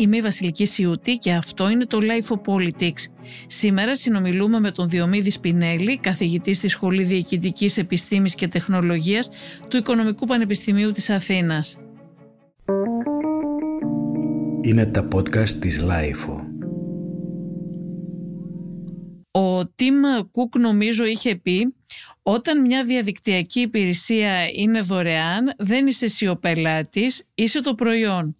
Είμαι η Βασιλική Σιούτη και αυτό είναι το Life of Politics. Σήμερα συνομιλούμε με τον Διομήδης Σπινέλη, καθηγητής στη Σχολή Διοικητικής Επιστήμης και Τεχνολογίας του Οικονομικού Πανεπιστημίου της Αθήνας. Είναι τα podcast της Life. Ο Τιμ Κουκ νομίζω είχε πει όταν μια διαδικτυακή υπηρεσία είναι δωρεάν δεν είσαι εσύ ο πελάτης, είσαι το προϊόν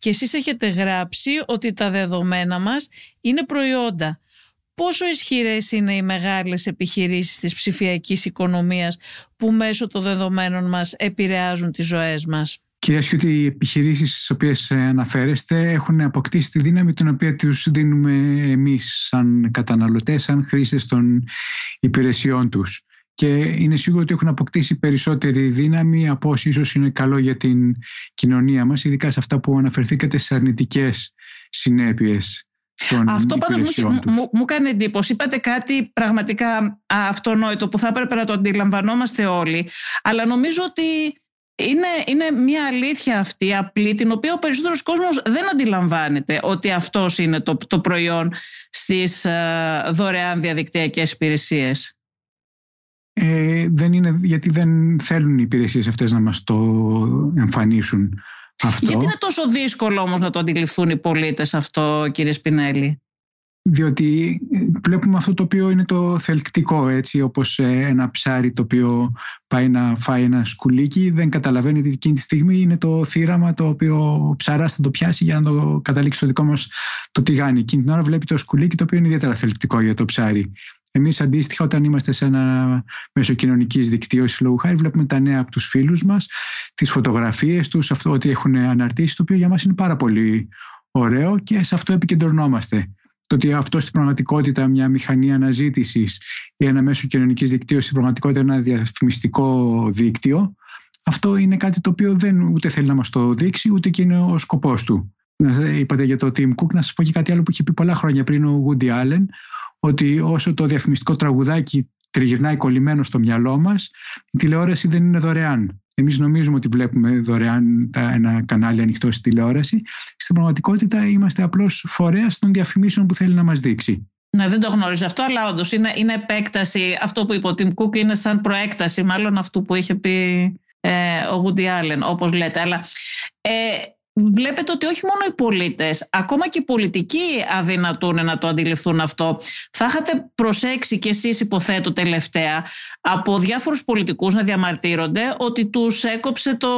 και εσείς έχετε γράψει ότι τα δεδομένα μας είναι προϊόντα. Πόσο ισχυρές είναι οι μεγάλες επιχειρήσεις της ψηφιακής οικονομίας που μέσω των δεδομένων μας επηρεάζουν τις ζωές μας; Κυρία Σιούτη, οι επιχειρήσεις στις οποίες αναφέρεστε έχουν αποκτήσει τη δύναμη την οποία τους δίνουμε εμείς σαν καταναλωτές, σαν χρήστες των υπηρεσιών τους και είναι σίγουρο ότι έχουν αποκτήσει περισσότερη δύναμη από όσοι ίσως είναι καλό για την κοινωνία μας, ειδικά σε αυτά που αναφερθήκατε στις αρνητικές συνέπειες αυτό πάντως μου, μου, μου κάνει εντύπωση. Είπατε κάτι πραγματικά αυτονόητο που θα έπρεπε να το αντιλαμβανόμαστε όλοι. Αλλά νομίζω ότι είναι, είναι μια αλήθεια αυτή απλή την οποία ο περισσότερος κόσμος δεν αντιλαμβάνεται ότι αυτός είναι το, το προϊόν στις uh, δωρεάν διαδικτυακές υπηρεσίες ε, δεν είναι, γιατί δεν θέλουν οι υπηρεσίες αυτές να μας το εμφανίσουν αυτό. Γιατί είναι τόσο δύσκολο όμως να το αντιληφθούν οι πολίτες αυτό κύριε Σπινέλη; Διότι ε, βλέπουμε αυτό το οποίο είναι το θελκτικό έτσι όπως ε, ένα ψάρι το οποίο πάει να φάει ένα σκουλίκι δεν καταλαβαίνει ότι εκείνη τη στιγμή είναι το θύραμα το οποίο ο ψαράς θα το πιάσει για να το καταλήξει στο δικό μας το τηγάνι. Εκείνη την ώρα βλέπει το σκουλίκι το οποίο είναι ιδιαίτερα θελκτικό για το ψάρι. Εμείς αντίστοιχα όταν είμαστε σε ένα μέσο κοινωνικής δικτύωσης λόγου χάρη βλέπουμε τα νέα από τους φίλους μας, τις φωτογραφίες τους, αυτό ότι έχουν αναρτήσει, το οποίο για μας είναι πάρα πολύ ωραίο και σε αυτό επικεντρωνόμαστε. Το ότι αυτό στην πραγματικότητα μια μηχανή αναζήτησης ή ένα μέσο κοινωνική δικτύωσης στην πραγματικότητα ένα διαφημιστικό δίκτυο, αυτό είναι κάτι το οποίο δεν ούτε θέλει να μας το δείξει, ούτε και είναι ο σκοπός του. Είπατε για το Tim Cook, να σας πω και κάτι άλλο που είχε πει πολλά χρόνια πριν ο Woody Allen, ότι όσο το διαφημιστικό τραγουδάκι τριγυρνάει κολλημένο στο μυαλό μας, η τηλεόραση δεν είναι δωρεάν. Εμείς νομίζουμε ότι βλέπουμε δωρεάν ένα κανάλι ανοιχτό στη τηλεόραση. Στην πραγματικότητα είμαστε απλώς φορέας των διαφημίσεων που θέλει να μας δείξει. Ναι, δεν το γνώριζα αυτό, αλλά όντως είναι, είναι επέκταση. Αυτό που είπε ο Τιμ Κούκ είναι σαν προέκταση, μάλλον αυτού που είχε πει ε, ο Woody Allen, όπως λέτε. Αλλά ε, βλέπετε ότι όχι μόνο οι πολίτες, ακόμα και οι πολιτικοί αδυνατούν να το αντιληφθούν αυτό. Θα είχατε προσέξει κι εσείς υποθέτω τελευταία από διάφορους πολιτικούς να διαμαρτύρονται ότι τους έκοψε το...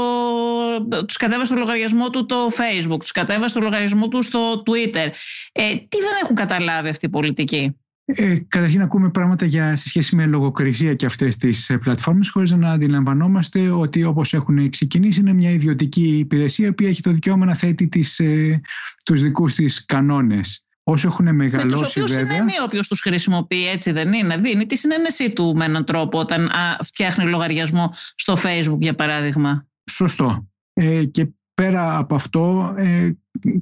τους κατέβασε στο λογαριασμό του το Facebook, τους κατέβασε στο λογαριασμό του στο Twitter. Ε, τι δεν έχουν καταλάβει αυτοί οι πολιτικοί; Ε, καταρχήν ακούμε πράγματα για, σε σχέση με λογοκρισία και αυτές τις ε, πλατφόρμες χωρίς να αντιλαμβανόμαστε ότι όπως έχουν ξεκινήσει είναι μια ιδιωτική υπηρεσία που έχει το δικαίωμα να θέτει τις, ε, τους δικούς της κανόνες. Όσο έχουν μεγαλώσει με βέβαια... συνενεί όποιος τους χρησιμοποιεί, έτσι δεν είναι; Δίνει τη συνένεσή του με έναν τρόπο όταν α, φτιάχνει λογαριασμό στο Facebook για παράδειγμα. Σωστό. Ε, και πέρα από αυτό, ε,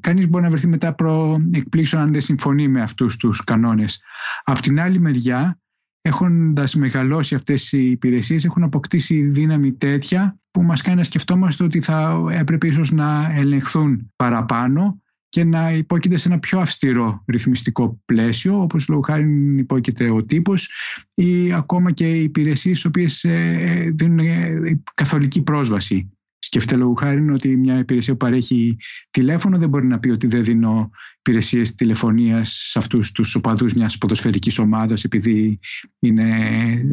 κανείς μπορεί να βρεθεί μετά προ εκπλήξεων αν δεν συμφωνεί με αυτούς τους κανόνες. Απ' την άλλη μεριά, έχοντας μεγαλώσει αυτές οι υπηρεσίες, έχουν αποκτήσει δύναμη τέτοια που μας κάνει να σκεφτόμαστε ότι θα έπρεπε ίσως να ελεγχθούν παραπάνω και να υπόκειται σε ένα πιο αυστηρό ρυθμιστικό πλαίσιο, όπως λόγω χάρη υπόκειται ο τύπος ή ακόμα και οι υπηρεσίες οι οποίες ε, ε, δίνουν ε, καθολική πρόσβαση Σκεφτείτε λόγω χάρη ότι μια υπηρεσία που παρέχει τηλέφωνο δεν μπορεί να πει ότι δεν δίνω υπηρεσίες τηλεφωνίας σε αυτούς τους οπαδούς μιας ποδοσφαιρικής ομάδας επειδή είναι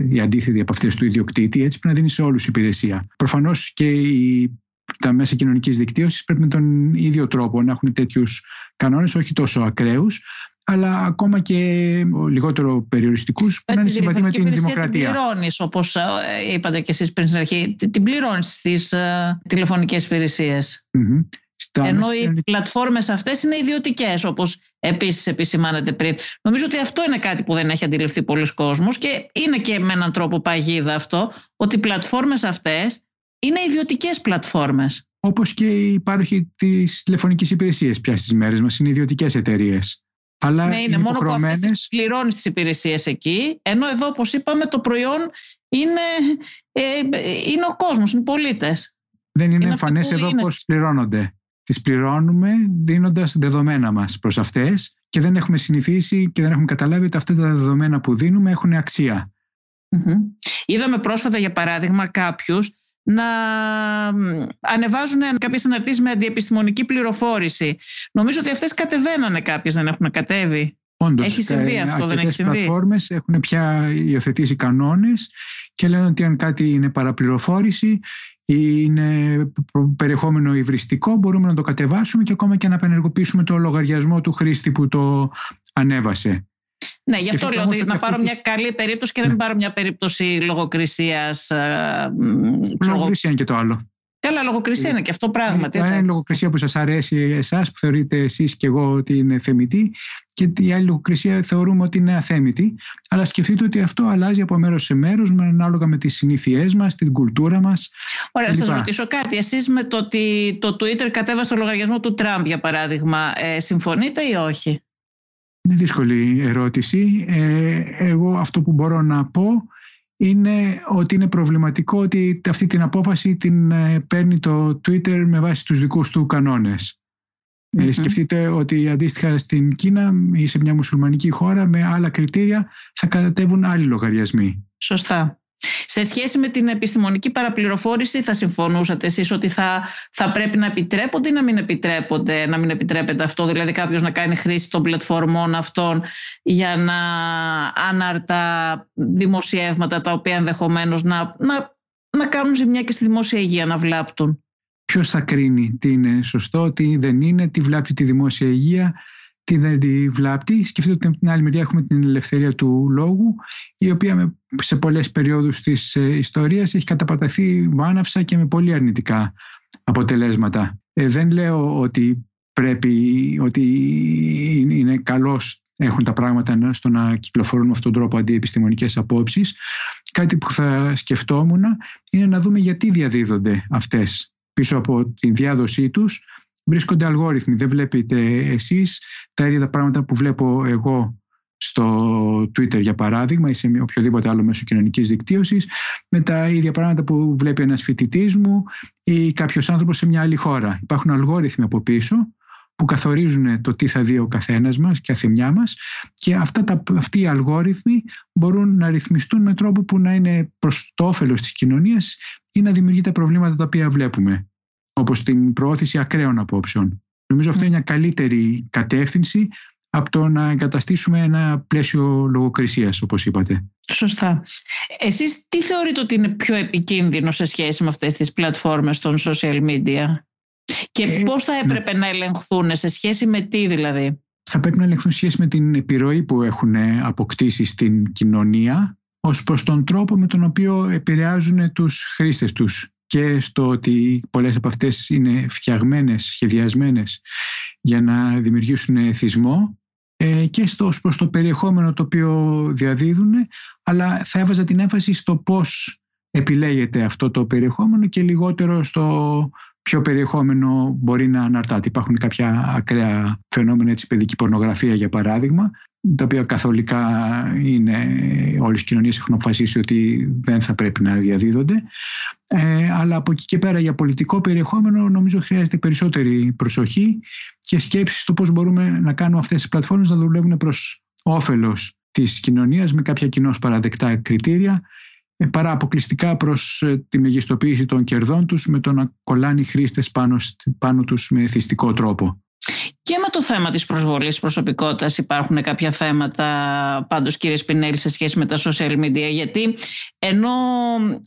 η αντίθετη από αυτές του ιδιοκτήτη. Έτσι πρέπει να δίνει σε όλους υπηρεσία. Προφανώς και οι τα μέσα κοινωνικής δικτύωσης πρέπει με τον ίδιο τρόπο να έχουν τέτοιους κανόνες, όχι τόσο ακραίους, αλλά ακόμα και λιγότερο περιοριστικούς που να είναι συμβατοί με την δημοκρατία. Την πληρώνεις, όπως ε, είπατε και εσείς πριν στην αρχή, την πληρώνεις στις uh, τηλεφωνικές υπηρεσίες. Ενώ οι πλατφόρμες αυτές είναι ιδιωτικές, όπως επίσης επισημάνατε πριν. Νομίζω ότι αυτό είναι κάτι που δεν έχει αντιληφθεί πολλοί κόσμος και είναι και με έναν τρόπο παγίδα αυτό, ότι οι πλατφόρμες αυτές είναι ιδιωτικές πλατφόρμες. Όπως και οι υπάρχοι της τηλεφωνικής υπηρεσίας πια στις μέρες μας, είναι ιδιωτικές εταιρείες. Αλλά ναι, είναι μόνο που αυτές πληρώνεις τις υπηρεσίες εκεί, ενώ εδώ όπως είπαμε το προϊόν είναι, ε, είναι ο κόσμος, είναι οι πολίτες. Δεν είναι, είναι εμφανές εδώ είναι... πώς πληρώνονται. τις πληρώνουμε δίνοντας δεδομένα μας προς αυτές και δεν έχουμε συνηθίσει και δεν έχουμε καταλάβει ότι αυτά τα δεδομένα που δίνουμε έχουν Είδαμε πρόσφατα για παράδειγμα κάποιους να ανεβάζουν κάποιες αναρτήσεις με αντιεπιστημονική πληροφόρηση. Νομίζω ότι αυτές κατεβαίνανε κάποιες, δεν έχουν κατέβει. Όντως, έχει συμβεί ε, αυτό, δεν έχει συμβεί; Οι πλατφόρμες έχουν πια υιοθετήσει κανόνες και λένε ότι αν κάτι είναι παραπληροφόρηση ή είναι περιεχόμενο υβριστικό μπορούμε να το κατεβάσουμε και ακόμα και να απενεργοποιήσουμε το λογαριασμό του χρήστη που το ανέβασε. Ναι, γι' αυτό λέω ότι να πάρω μια καλή περίπτωση και να μην ναι. πάρω μια περίπτωση λογοκρισίας. Ε, Λογοκρισία είναι και το άλλο. Καλά, λογοκρισία είναι και αυτό πράγματι. Είναι η λογοκρισία που σας αρέσει εσάς, που θεωρείτε εσείς και εγώ ότι είναι θεμητή, και η άλλη λογοκρισία θεωρούμε ότι είναι αθέμητη. Αλλά σκεφτείτε ότι αυτό αλλάζει από μέρος σε μέρος, ανάλογα με τις συνήθειές μας, την κουλτούρα μας. Ωραία, να σας ρωτήσω κάτι. Εσείς με το ότι το Twitter κατέβασε το λογαριασμό του Τραμπ, για παράδειγμα, ε, συμφωνείτε ή όχι; Είναι δύσκολη ερώτηση. Ε, εγώ αυτό που μπορώ να πω είναι ότι είναι προβληματικό ότι αυτή την απόφαση την ε, παίρνει το Twitter με βάση τους δικούς του κανονες ε, σκεφτείτε ότι αντίστοιχα στην Κίνα ή σε μια μουσουλμανική χώρα με άλλα κριτήρια θα κατατεύουν άλλοι λογαριασμοί. Σωστά. Σε σχέση με την επιστημονική παραπληροφόρηση θα συμφωνούσατε εσείς ότι θα, θα πρέπει να επιτρέπονται ή να μην επιτρέπονται, να μην επιτρέπεται αυτό, δηλαδή κάποιος να κάνει χρήση των πλατφορμών αυτών για να αναρτά δημοσιεύματα τα οποία ενδεχομένως να, να, να κάνουν ζημιά και στη δημόσια υγεία, να βλάπτουν; Ποιος θα κρίνει τι είναι σωστό, τι δεν είναι, τι βλάπτει τη δημόσια υγεία τι δεν τη βλάπτει. Σκεφτείτε ότι από την άλλη μεριά έχουμε την ελευθερία του λόγου, η οποία σε πολλές περιόδους της ε, ιστορίας έχει καταπαταθεί βάναυσα και με πολύ αρνητικά αποτελέσματα. Ε, δεν λέω ότι πρέπει, ότι είναι καλός έχουν τα πράγματα στο να κυκλοφορούν με αυτόν τον τρόπο αντιεπιστημονικές απόψεις. Κάτι που θα σκεφτόμουν είναι να δούμε γιατί διαδίδονται αυτές πίσω από τη διάδοσή τους βρίσκονται αλγόριθμοι. Δεν βλέπετε εσείς τα ίδια τα πράγματα που βλέπω εγώ στο Twitter για παράδειγμα ή σε οποιοδήποτε άλλο μέσο κοινωνικής δικτύωσης, με τα ίδια πράγματα που βλέπει ένας φοιτητής μου ή κάποιος άνθρωπος σε μια άλλη χώρα. Υπάρχουν αλγόριθμοι από πίσω που καθορίζουν το τι θα δει ο καθένας μας και αθεμιά μας και αυτά τα, αυτοί οι αλγόριθμοι μπορούν να ρυθμιστούν με τρόπο που να είναι προς το όφελος της κοινωνίας ή να δημιουργεί τα προβλήματα τα οποία βλέπουμε όπως την προώθηση ακραίων απόψεων. Νομίζω αυτή είναι μια καλύτερη κατεύθυνση από το να εγκαταστήσουμε ένα πλαίσιο λογοκρισίας, όπως είπατε. Σωστά. Εσείς τι θεωρείτε ότι είναι πιο επικίνδυνο σε σχέση με αυτές τις πλατφόρμες των social media; Και ε, πώς θα ναι. έπρεπε να ελεγχθούν, σε σχέση με τι δηλαδή; Θα πρέπει να ελεγχθούν σε σχέση με την επιρροή που έχουν αποκτήσει στην κοινωνία ως προς τον τρόπο με τον οποίο επηρεάζουν τους χρήστες τους και στο ότι πολλές από αυτές είναι φτιαγμένες, σχεδιασμένες για να δημιουργήσουν θυσμό ε, και στο, προς το περιεχόμενο το οποίο διαδίδουν αλλά θα έβαζα την έμφαση στο πώς επιλέγεται αυτό το περιεχόμενο και λιγότερο στο ποιο περιεχόμενο μπορεί να αναρτάται. Υπάρχουν κάποια ακραία φαινόμενα, έτσι, παιδική πορνογραφία για παράδειγμα, τα οποία καθολικά είναι, όλες οι κοινωνίες έχουν αποφασίσει ότι δεν θα πρέπει να διαδίδονται. Ε, αλλά από εκεί και πέρα για πολιτικό περιεχόμενο νομίζω χρειάζεται περισσότερη προσοχή και σκέψη στο πώς μπορούμε να κάνουμε αυτές τις πλατφόρμες να δουλεύουν προς όφελος της κοινωνίας με κάποια κοινώς παραδεκτά κριτήρια ε, παρά αποκλειστικά προς ε, τη μεγιστοποίηση των κερδών τους με το να κολλάνε οι χρήστες πάνω, πάνω τους με θυστικό τρόπο. Και με το θέμα της προσβολής προσωπικότητας υπάρχουν κάποια θέματα πάντως κύριε Σπινέλη σε σχέση με τα social media γιατί ενώ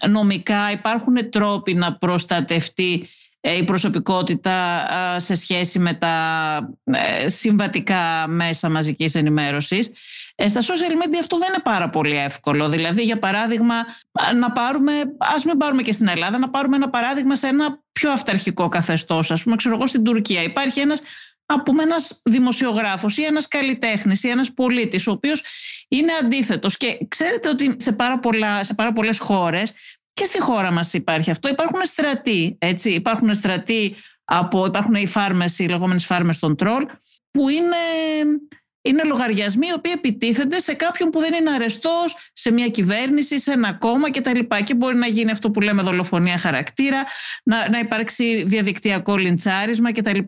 νομικά υπάρχουν τρόποι να προστατευτεί ε, η προσωπικότητα σε σχέση με τα ε, συμβατικά μέσα μαζικής ενημέρωσης. Ε, στα social media αυτό δεν είναι πάρα πολύ εύκολο. Δηλαδή, για παράδειγμα, να πάρουμε, ας μην πάρουμε και στην Ελλάδα, να πάρουμε ένα παράδειγμα σε ένα πιο αυταρχικό καθεστώς. Ας πούμε, ξέρω εγώ, στην Τουρκία υπάρχει ένας να πούμε ένας δημοσιογράφος ή ένας καλλιτέχνης ή ένας πολίτης ο οποίος είναι αντίθετος και ξέρετε ότι σε πάρα, πολλά, σε πάρα πολλές χώρες και στη χώρα μας υπάρχει αυτό. Υπάρχουν στρατοί, έτσι. Υπάρχουν στρατοί από, υπάρχουν οι φάρμες, οι λεγόμενες φάρμες των τρόλ, που είναι είναι λογαριασμοί οι οποίοι επιτίθενται σε κάποιον που δεν είναι αρεστός, σε μια κυβέρνηση, σε ένα κόμμα κτλ. Και μπορεί να γίνει αυτό που λέμε δολοφονία χαρακτήρα, να, να υπάρξει διαδικτυακό λιντσάρισμα κτλ.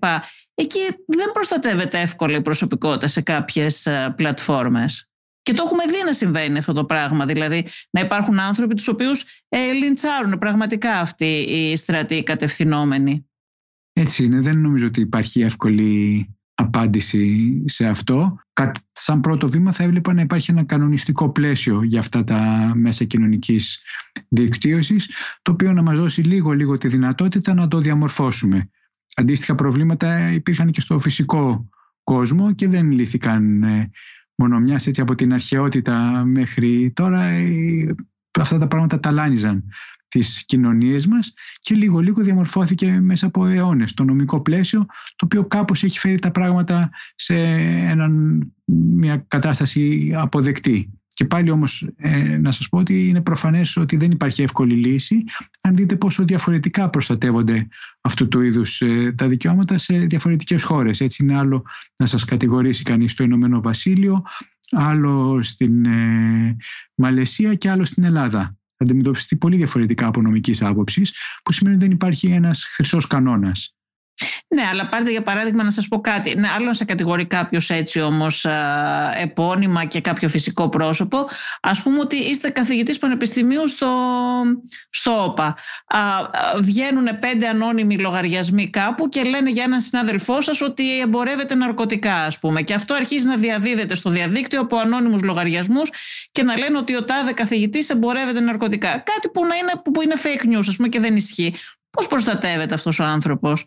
Εκεί δεν προστατεύεται εύκολα η προσωπικότητα σε κάποιες ε, πλατφόρμες. Και το έχουμε δει να συμβαίνει αυτό το πράγμα. Δηλαδή να υπάρχουν άνθρωποι τους οποίους ε, λιντσάρουν πραγματικά αυτοί οι στρατοί κατευθυνόμενοι. Έτσι είναι. Δεν νομίζω ότι υπάρχει εύκολη απάντηση σε αυτό. Σαν πρώτο βήμα θα έβλεπα να υπάρχει ένα κανονιστικό πλαίσιο για αυτά τα μέσα κοινωνικής δικτύωσης το οποίο να μας δώσει λίγο-λίγο τη δυνατότητα να το διαμορφώσουμε. Αντίστοιχα προβλήματα υπήρχαν και στο φυσικό κόσμο και δεν λύθηκαν ε, μόνο μιας έτσι από την αρχαιότητα μέχρι τώρα ε, αυτά τα πράγματα ταλάνιζαν τις κοινωνίες μας και λίγο λίγο διαμορφώθηκε μέσα από αιώνες το νομικό πλαίσιο το οποίο κάπως έχει φέρει τα πράγματα σε έναν, μια κατάσταση αποδεκτή. Και πάλι όμως ε, να σας πω ότι είναι προφανές ότι δεν υπάρχει εύκολη λύση αν δείτε πόσο διαφορετικά προστατεύονται αυτού του είδους ε, τα δικαιώματα σε διαφορετικές χώρες. Έτσι είναι άλλο να σας κατηγορήσει κανείς στο Ηνωμένο Βασίλειο, άλλο στην ε, Μαλαισία και άλλο στην Ελλάδα αντιμετωπιστεί πολύ διαφορετικά από νομικής άποψης, που σημαίνει ότι δεν υπάρχει ένας χρυσός κανόνας. Ναι, αλλά πάρτε για παράδειγμα να σας πω κάτι. Ναι, άλλο να σε κατηγορεί κάποιος έτσι όμως επώνυμα και κάποιο φυσικό πρόσωπο. Ας πούμε ότι είστε καθηγητής πανεπιστημίου στο, στο ΟΠΑ. Α, βγαίνουν πέντε ανώνυμοι λογαριασμοί κάπου και λένε για έναν συνάδελφό σας ότι εμπορεύεται ναρκωτικά ας πούμε. Και αυτό αρχίζει να διαδίδεται στο διαδίκτυο από ανώνυμους λογαριασμούς και να λένε ότι ο τάδε καθηγητής εμπορεύεται ναρκωτικά. Κάτι που, να είναι, που είναι fake news ας πούμε και δεν ισχύει. Πώς προστατεύεται αυτός ο άνθρωπος;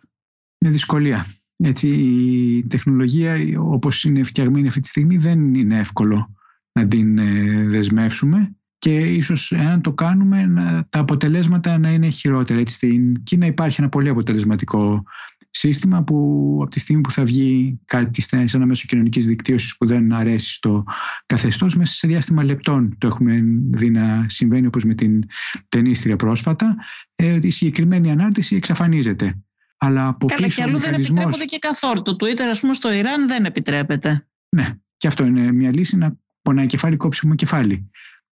Είναι δυσκολία. Έτσι, η τεχνολογία όπως είναι φτιαγμένη αυτή τη στιγμή δεν είναι εύκολο να την ε, δεσμεύσουμε και ίσως εάν το κάνουμε να, τα αποτελέσματα να είναι χειρότερα. Έτσι, στην Κίνα υπάρχει ένα πολύ αποτελεσματικό σύστημα που από τη στιγμή που θα βγει κάτι σε ένα μέσο κοινωνικής δικτύωσης που δεν αρέσει στο καθεστώς, μέσα σε διάστημα λεπτών το έχουμε δει να συμβαίνει όπως με την ταινίστρια πρόσφατα, ε, ότι η συγκεκριμένη ανάρτηση εξαφανίζεται. Αλλά από Καλά, και αλλού δεν επιτρέπονται και καθόλου. Το Twitter, ας πούμε, στο Ιράν δεν επιτρέπεται. Ναι, και αυτό είναι μια λύση να πονάει κεφάλι, κόψιμο κεφάλι.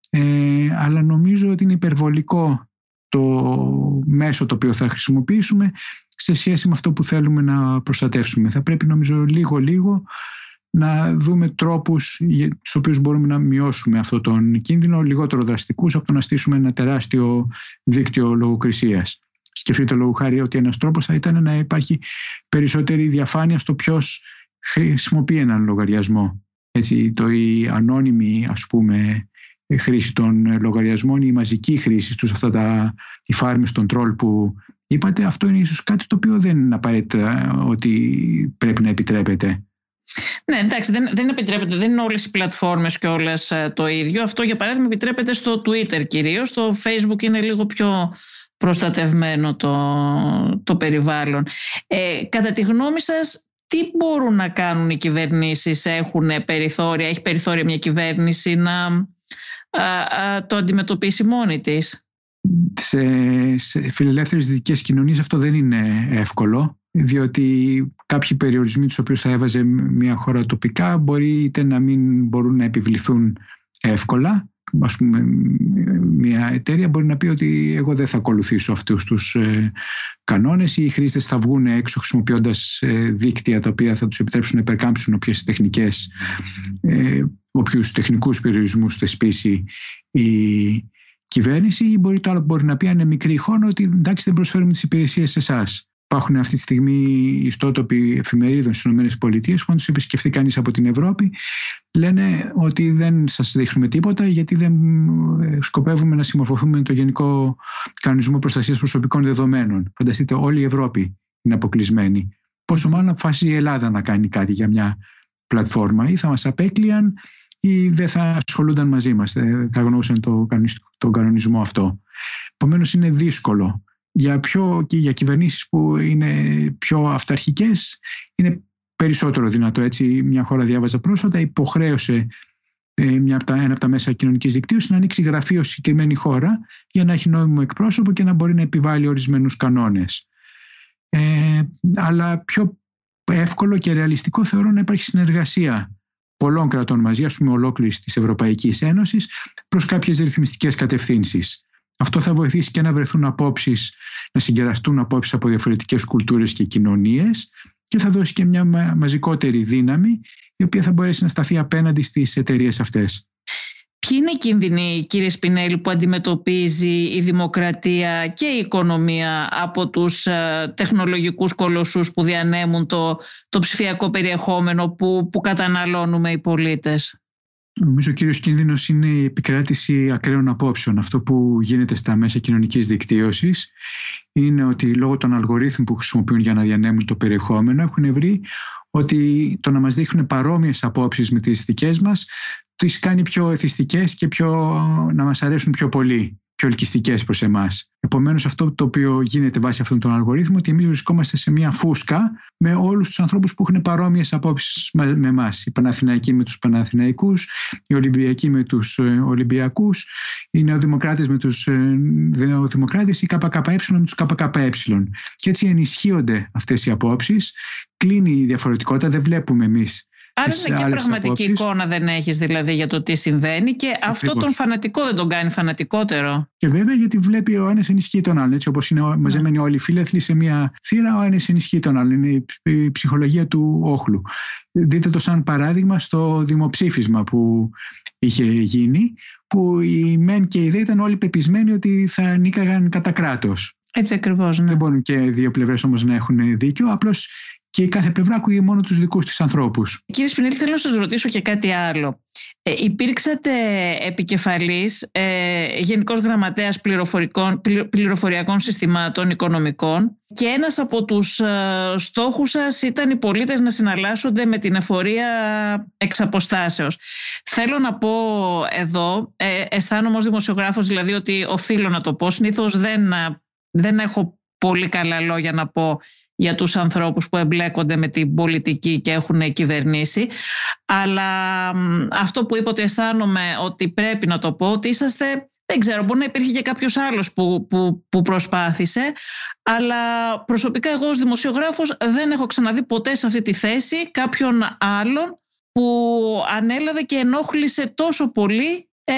Ε, αλλά νομίζω ότι είναι υπερβολικό το μέσο το οποίο θα χρησιμοποιήσουμε σε σχέση με αυτό που θέλουμε να προστατεύσουμε. Θα πρέπει νομίζω λίγο-λίγο να δούμε τρόπους στους οποίους μπορούμε να μειώσουμε αυτόν τον κίνδυνο λιγότερο δραστικούς από το να στήσουμε ένα τεράστιο δίκτυο λογοκρισίας. Σκεφτείτε λόγω χάρη ότι ένας τρόπος θα ήταν να υπάρχει περισσότερη διαφάνεια στο ποιος χρησιμοποιεί έναν λογαριασμό. Έτσι, το η ανώνυμη ας πούμε χρήση των λογαριασμών, η μαζική χρήση τους, αυτά τα, οι φάρμες των τρόλ που είπατε, αυτό είναι ίσως κάτι το οποίο δεν είναι απαραίτητα ότι πρέπει να επιτρέπεται. Ναι, εντάξει, δεν, δεν επιτρέπεται, δεν είναι όλες οι πλατφόρμες και όλες ε, το ίδιο. Αυτό για παράδειγμα επιτρέπεται στο Twitter κυρίως, το Facebook είναι λίγο πιο προστατευμένο το, το περιβάλλον. Ε, κατά τη γνώμη σας, τι μπορούν να κάνουν οι κυβερνήσεις, έχουν περιθώρια, έχει περιθώρια μια κυβέρνηση να το αντιμετωπίσει μόνη της; Σε, σε φιλελεύθερες δυτικές κοινωνίες αυτό δεν είναι εύκολο διότι κάποιοι περιορισμοί τους οποίους θα έβαζε μια χώρα τοπικά μπορεί είτε να μην μπορούν να επιβληθούν εύκολα ας πούμε, μια εταιρεία μπορεί να πει ότι εγώ δεν θα ακολουθήσω αυτούς τους ε, κανόνες. Ή οι χρήστες θα βγουν έξω χρησιμοποιώντας ε, δίκτυα τα οποία θα τους επιτρέψουν να υπερκάμψουν όποιες τεχνικές, ε, όποιους τεχνικούς περιορισμούς θεσπίσει η κυβέρνηση. Ή μπορεί το άλλο μπορεί να πει αν είναι μικρή χώρα ότι εντάξει δεν προσφέρουμε τις υπηρεσίες σε εσάς Υπάρχουν αυτή τη στιγμή ιστότοποι εφημερίδων στις ΗΠΑ που, αν του επισκεφθεί κανείς από την Ευρώπη, λένε ότι δεν σας δείχνουμε τίποτα γιατί δεν ε, σκοπεύουμε να συμμορφωθούμε με το Γενικό Κανονισμό Προστασίας Προσωπικών Δεδομένων. Φανταστείτε, όλη η Ευρώπη είναι αποκλεισμένη. Πόσο μάλλον αποφάσισε η Ελλάδα να κάνει κάτι για μια πλατφόρμα, ή θα μας απέκλειαν ή δεν θα ασχολούνταν μαζί μας, δεν θα γνώσουν τον κανονισμό αυτό. Επομένως, είναι δύσκολο για, πιο, και για κυβερνήσεις που είναι πιο αυταρχικές είναι περισσότερο δυνατό. Έτσι, μια χώρα διάβαζα πρόσφατα, υποχρέωσε ε, μια από τα, ένα από τα μέσα κοινωνικής δικτύωσης να ανοίξει γραφείο στη συγκεκριμένη χώρα για να έχει νόμιμο εκπρόσωπο και να μπορεί να επιβάλλει ορισμένους κανόνες. Ε, αλλά πιο εύκολο και ρεαλιστικό θεωρώ να υπάρχει συνεργασία πολλών κρατών μαζί, ας πούμε ολόκληρης της Ευρωπαϊκής Ένωσης, προς κάποιες ρυθμιστικές κατευθύνσεις. Αυτό θα βοηθήσει και να βρεθούν απόψεις, να συγκεραστούν απόψεις από διαφορετικές κουλτούρες και κοινωνίες και θα δώσει και μια μαζικότερη δύναμη η οποία θα μπορέσει να σταθεί απέναντι στις εταιρείες αυτές. Ποιοι είναι οι κίνδυνοι, κύριε Σπινέλη, που αντιμετωπίζει η δημοκρατία και η οικονομία από τους ε, τεχνολογικούς κολοσσούς που διανέμουν το, το ψηφιακό περιεχόμενο που, που καταναλώνουμε οι πολίτες; Νομίζω ο κύριος κίνδυνος είναι η επικράτηση ακραίων απόψεων. Αυτό που γίνεται στα μέσα κοινωνικής δικτύωσης είναι ότι λόγω των αλγορίθμων που χρησιμοποιούν για να διανέμουν το περιεχόμενο έχουν βρει ότι το να μας δείχνουν παρόμοιες απόψεις με τις δικές μας τις κάνει πιο εθιστικές και πιο, να μας αρέσουν πιο πολύ πιο ελκυστικές προς εμάς. Επομένως, αυτό το οποίο γίνεται βάσει αυτόν τον αλγορίθμο, ότι εμείς βρισκόμαστε σε μια φούσκα με όλους τους ανθρώπους που έχουν παρόμοιες απόψεις με εμάς. Οι Παναθηναϊκοί με τους Παναθηναϊκούς, οι Ολυμπιακοί με τους ε, Ολυμπιακούς, οι Νεοδημοκράτες με τους ε, Νεοδημοκράτες, οι ΚΚΕ με τους ΚΚΕ. Και έτσι ενισχύονται αυτές οι απόψεις. Κλείνει η διαφορετικότητα, δεν βλέπουμε εμείς Άρα είναι και πραγματική απόψεις. εικόνα δεν έχεις δηλαδή για το τι συμβαίνει και Ακριβώς. αυτό τον φανατικό δεν τον κάνει φανατικότερο. Και βέβαια γιατί βλέπει ο ένας ενισχύει τον άλλον. Έτσι όπως είναι ναι. μαζεμένοι όλοι οι φίλεθλοι σε μια θύρα, ο ένας ενισχύει τον άλλον. Είναι η ψυχολογία του όχλου. Δείτε το σαν παράδειγμα στο δημοψήφισμα που είχε γίνει που οι μεν και οι δε ήταν όλοι πεπισμένοι ότι θα νίκαγαν κατά κράτος. Έτσι ακριβώς. Ναι. Δεν μπορούν και δύο πλευρές όμως να έχουν δίκιο. Απλώς και η κάθε πλευρά ακούγε μόνο τους δικούς της ανθρώπους. Κύριε Σπινέλη, θέλω να σας ρωτήσω και κάτι άλλο. Ε, υπήρξατε επικεφαλής ε, Γενικός Γραμματέας πληροφορικών, Πληροφοριακών Συστημάτων Οικονομικών και ένας από τους ε, στόχους σας ήταν οι πολίτες να συναλλάσσονται με την εφορία εξ αποστάσεως. Θέλω να πω εδώ, ε, αισθάνομαι ως δημοσιογράφος δηλαδή ότι οφείλω να το πω, συνήθως δεν, δεν έχω πολύ καλά λόγια να πω για τους ανθρώπους που εμπλέκονται με την πολιτική και έχουν κυβερνήσει. Αλλά αυτό που είπα ότι αισθάνομαι ότι πρέπει να το πω, ότι είσαστε δεν ξέρω, μπορεί να υπήρχε και κάποιος άλλος που, που, που προσπάθησε, αλλά προσωπικά εγώ ως δημοσιογράφος δεν έχω ξαναδεί ποτέ σε αυτή τη θέση κάποιον άλλον που ανέλαβε και ενόχλησε τόσο πολύ ε,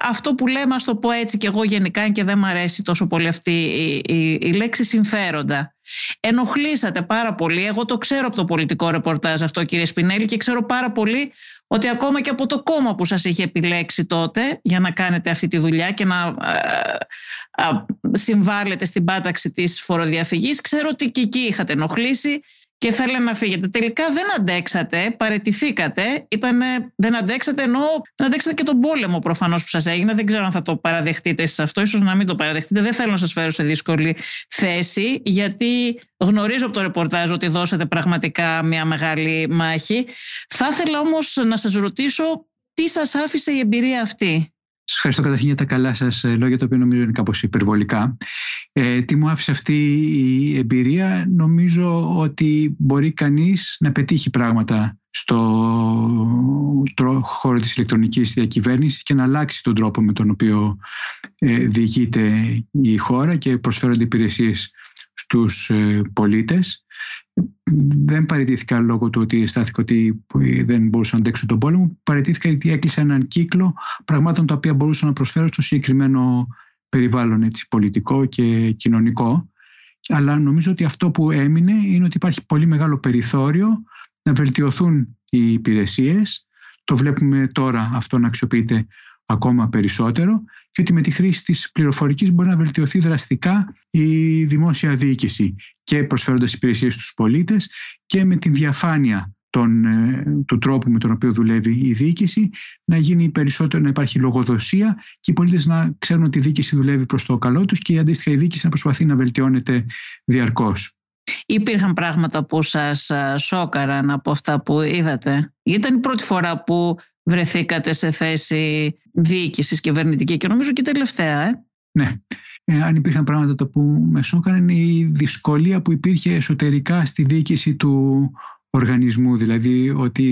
αυτό που λέμε, ας το πω έτσι και εγώ γενικά και δεν μου αρέσει τόσο πολύ αυτή η, η, η, λέξη συμφέροντα. Ενοχλήσατε πάρα πολύ. Εγώ το ξέρω από το πολιτικό ρεπορτάζ αυτό κύριε Σπινέλη και ξέρω πάρα πολύ ότι ακόμα και από το κόμμα που σας είχε επιλέξει τότε για να κάνετε αυτή τη δουλειά και να ε, ε, συμβάλλετε στην πάταξη της φοροδιαφυγής ξέρω ότι και εκεί είχατε ενοχλήσει και θέλετε να φύγετε. Τελικά δεν αντέξατε, παρετηθήκατε. Ήτανε, δεν αντέξατε ενώ δεν αντέξατε και τον πόλεμο προφανώς που σας έγινε. Δεν ξέρω αν θα το παραδεχτείτε εσείς αυτό, ίσως να μην το παραδεχτείτε. Δεν θέλω να σας φέρω σε δύσκολη θέση, γιατί γνωρίζω από το ρεπορτάζ ότι δώσατε πραγματικά μια μεγάλη μάχη. Θα ήθελα όμως να σας ρωτήσω τι σας άφησε η εμπειρία αυτή; Σας ευχαριστώ καταρχήν για τα καλά σας ε, λόγια, τα οποία νομίζω είναι κάπως υπερβολικά. Ε, τι μου άφησε αυτή η εμπειρία, νομίζω ότι μπορεί κανείς να πετύχει πράγματα στο χώρο της ηλεκτρονικής διακυβέρνησης και να αλλάξει τον τρόπο με τον οποίο ε, διοικείται η χώρα και προσφέρονται υπηρεσίες στους ε, πολίτες δεν παραιτήθηκα λόγω του ότι αισθάνθηκα ότι δεν μπορούσα να αντέξω τον πόλεμο. Παραιτήθηκα γιατί έκλεισα έναν κύκλο πραγμάτων τα οποία μπορούσα να προσφέρω στο συγκεκριμένο περιβάλλον έτσι, πολιτικό και κοινωνικό. Αλλά νομίζω ότι αυτό που έμεινε είναι ότι υπάρχει πολύ μεγάλο περιθώριο να βελτιωθούν οι υπηρεσίες. Το βλέπουμε τώρα αυτό να αξιοποιείται ακόμα περισσότερο και ότι με τη χρήση της πληροφορικής μπορεί να βελτιωθεί δραστικά η δημόσια διοίκηση και προσφέροντας υπηρεσίες στους πολίτες και με την διαφάνεια τον, ε, του τρόπου με τον οποίο δουλεύει η διοίκηση να γίνει περισσότερο, να υπάρχει λογοδοσία και οι πολίτες να ξέρουν ότι η διοίκηση δουλεύει προς το καλό τους και η αντίστοιχα η διοίκηση να προσπαθεί να βελτιώνεται διαρκώς. Υπήρχαν πράγματα που σας ε, σόκαραν από αυτά που είδατε; Ήταν η πρώτη φορά που βρεθήκατε σε θέση διοίκησης κυβερνητική και νομίζω και τελευταία. Ε; Ναι. Ε, αν υπήρχαν πράγματα που με σώκαναν η δυσκολία που υπήρχε εσωτερικά στη διοίκηση του οργανισμού, δηλαδή ότι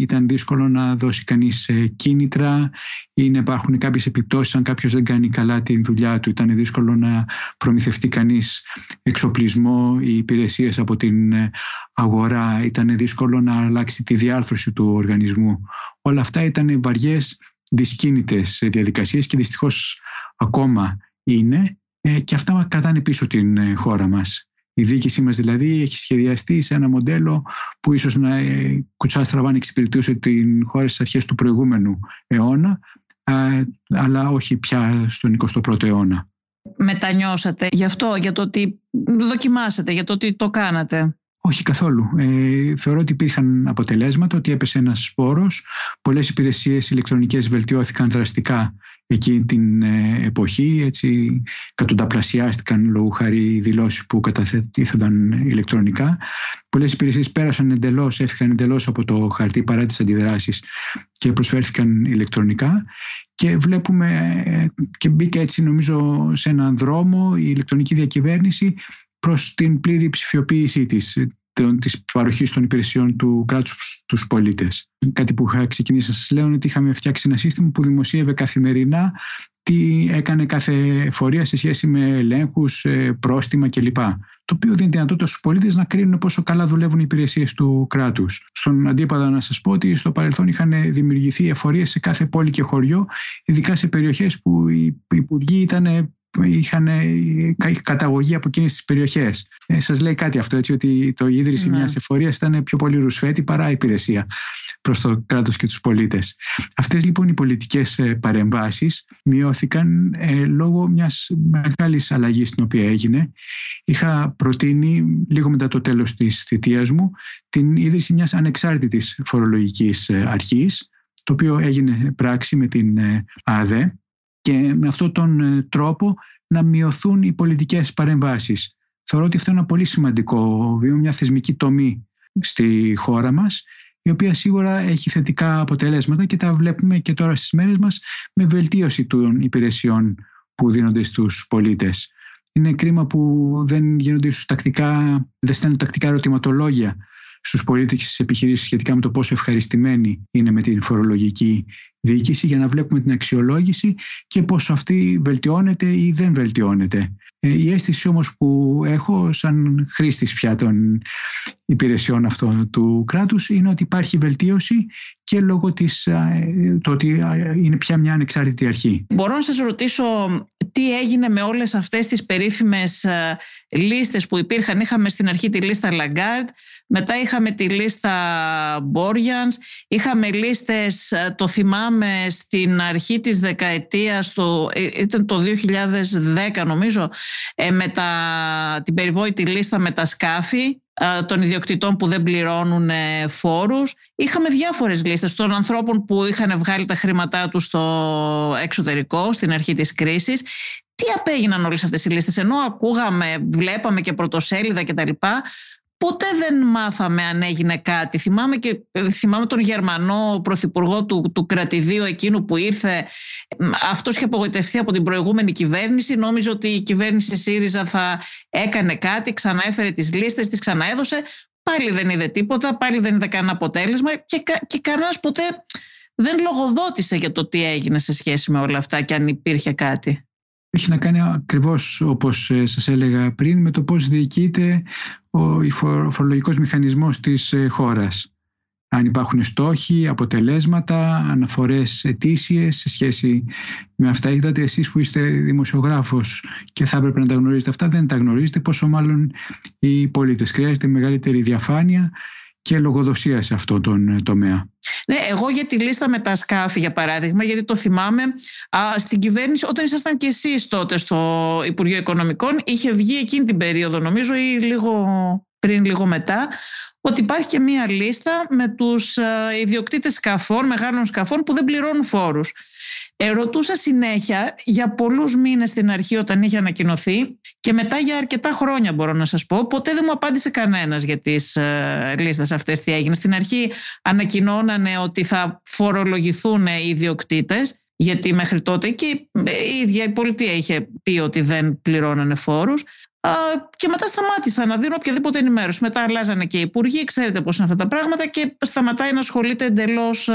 ήταν δύσκολο να δώσει κανείς ε, κίνητρα ή να υπάρχουν κάποιες επιπτώσεις αν κάποιος δεν κάνει καλά τη δουλειά του. Ήταν δύσκολο να προμηθευτεί κανείς εξοπλισμό ή υπηρεσίες από την ε, αγορά. Ήταν δύσκολο να αλλάξει τη διάρθρωση του οργανισμού. Όλα αυτά ήταν βαριές δυσκίνητες διαδικασίες και δυστυχώς ακόμα είναι ε, και αυτά κρατάνε πίσω την χώρα μας. Η διοίκησή μας δηλαδή έχει σχεδιαστεί σε ένα μοντέλο που ίσως να ε, κουτσά στραβά να εξυπηρετούσε την χώρα στις αρχές του προηγούμενου αιώνα αλλά όχι πια στον 21ο αιώνα. Μετανιώσατε γι' αυτό, για το ότι δοκιμάσατε, για το ότι το κάνατε. Όχι καθόλου. Ε, θεωρώ ότι υπήρχαν αποτελέσματα, ότι έπεσε ένας σπόρος. Πολλές υπηρεσίες ηλεκτρονικές βελτιώθηκαν δραστικά εκείνη την ε, εποχή. Έτσι, κατονταπλασιάστηκαν λόγω χάρη δηλώσεις που καταθέτηθηκαν ηλεκτρονικά. Πολλές υπηρεσίες πέρασαν εντελώς, έφυγαν εντελώς από το χαρτί παρά τις αντιδράσεις και προσφέρθηκαν ηλεκτρονικά και βλέπουμε ε, και μπήκε έτσι νομίζω σε έναν δρόμο η ηλεκτρονική διακυβέρνηση προς την πλήρη ψηφιοποίησή της της παροχής των υπηρεσιών του κράτους στους πολίτες. Κάτι που είχα ξεκινήσει να σας λέω είναι ότι είχαμε φτιάξει ένα σύστημα που δημοσίευε καθημερινά τι έκανε κάθε φορεία σε σχέση με ελέγχους, ε, πρόστιμα κλπ. Το οποίο δίνει δυνατότητα στους πολίτες να κρίνουν πόσο καλά δουλεύουν οι υπηρεσίες του κράτους. Στον αντίπαδα, να σας πω ότι στο παρελθόν είχαν δημιουργηθεί εφορίες σε κάθε πόλη και χωριό, ειδικά σε περιοχές που οι υπουργοί ήταν είχαν ε, καταγωγή από εκείνες τις περιοχές. Ε, Σας λέει κάτι αυτό, έτσι, ότι το ίδρυση ναι. μιας εφορίας ήταν πιο πολύ ρουσφέτη παρά υπηρεσία προς το κράτος και τους πολίτες. Αυτές λοιπόν οι πολιτικές ε, παρεμβάσεις μειώθηκαν ε, λόγω μιας μεγάλης αλλαγής την οποία έγινε. Είχα προτείνει λίγο μετά το τέλος της θητείας μου την ίδρυση μιας ανεξάρτητης φορολογικής ε, αρχής, το οποίο έγινε πράξη με την ΑΔΕ και με αυτόν τον ε, τρόπο να μειωθούν οι πολιτικές παρεμβάσεις. Θεωρώ ότι αυτό είναι ένα πολύ σημαντικό βήμα, μια θεσμική τομή στη χώρα μας, η οποία σίγουρα έχει θετικά αποτελέσματα και τα βλέπουμε και τώρα στις μέρες μας με βελτίωση των υπηρεσιών που δίνονται στους πολίτες. Είναι κρίμα που δεν γίνονται τακτικά, δεν στέλνουν τακτικά ερωτηματολόγια στους πολίτες και στις επιχειρήσεις σχετικά με το πόσο ευχαριστημένοι είναι με την φορολογική διοίκηση για να βλέπουμε την αξιολόγηση και πόσο αυτή βελτιώνεται ή δεν βελτιώνεται. Ε, η αίσθηση όμως που έχω σαν χρήστης πια των υπηρεσιών αυτών του κράτους είναι ότι υπάρχει βελτίωση και λόγω της, το ότι είναι πια μια ανεξάρτητη αρχή. Μπορώ να σας ρωτήσω τι έγινε με όλες αυτές τις περίφημες λίστες που υπήρχαν. Είχαμε στην αρχή τη λίστα Lagarde, μετά είχαμε τη λίστα Borjans, είχαμε λίστες, το θυμάμαι, στην αρχή της δεκαετίας, το, ε, ήταν το 2010 νομίζω, ε, με τα, την περιβόητη λίστα με τα σκάφη των ιδιοκτητών που δεν πληρώνουν ε, φόρους. Είχαμε διάφορες λίστες των ανθρώπων που είχαν βγάλει τα χρήματά τους στο εξωτερικό στην αρχή της κρίσης. Τι απέγιναν όλες αυτές οι λίστες, ενώ ακούγαμε, βλέπαμε και πρωτοσέλιδα κτλ ποτέ δεν μάθαμε αν έγινε κάτι. Θυμάμαι, και, ε, θυμάμαι τον Γερμανό πρωθυπουργό του, του κρατηδίου εκείνου που ήρθε. Αυτός είχε απογοητευτεί από την προηγούμενη κυβέρνηση. Νόμιζε ότι η κυβέρνηση ΣΥΡΙΖΑ θα έκανε κάτι, ξαναέφερε τις λίστες, τις ξαναέδωσε. Πάλι δεν είδε τίποτα, πάλι δεν είδε κανένα αποτέλεσμα και, και κανένας ποτέ δεν λογοδότησε για το τι έγινε σε σχέση με όλα αυτά και αν υπήρχε κάτι έχει να κάνει ακριβώς όπως ε, σας έλεγα πριν με το πώς διοικείται ο φορολογικός μηχανισμός της ε, χώρας. Αν υπάρχουν στόχοι, αποτελέσματα, αναφορές ετήσιες σε σχέση με αυτά. Είδατε εσείς που είστε δημοσιογράφος και θα έπρεπε να τα γνωρίζετε αυτά, δεν τα γνωρίζετε, πόσο μάλλον οι πολίτες. Χρειάζεται μεγαλύτερη διαφάνεια και λογοδοσία σε αυτό τον ε, τομέα. Ναι, εγώ για τη λίστα με τα σκάφη, για παράδειγμα, γιατί το θυμάμαι, α, στην κυβέρνηση, όταν ήσασταν και εσείς τότε στο Υπουργείο Οικονομικών, είχε βγει εκείνη την περίοδο, νομίζω, ή λίγο πριν, λίγο μετά, ότι υπάρχει και μία λίστα με τους ιδιοκτήτες σκαφών, μεγάλων σκαφών που δεν πληρώνουν φόρους. Ερωτούσα συνέχεια για πολλούς μήνες στην αρχή όταν είχε ανακοινωθεί και μετά για αρκετά χρόνια μπορώ να σας πω. Ποτέ δεν μου απάντησε κανένας για τις ε, λίστες αυτές τι έγινε. Στην αρχή ανακοινώνανε ότι θα φορολογηθούν οι ιδιοκτήτες γιατί μέχρι τότε και η ίδια η πολιτεία είχε πει ότι δεν πληρώνανε φόρους και μετά σταμάτησαν να δίνουν οποιαδήποτε ενημέρωση. Μετά αλλάζανε και οι υπουργοί, ξέρετε πώς είναι αυτά τα πράγματα και σταματάει να ασχολείται εντελώς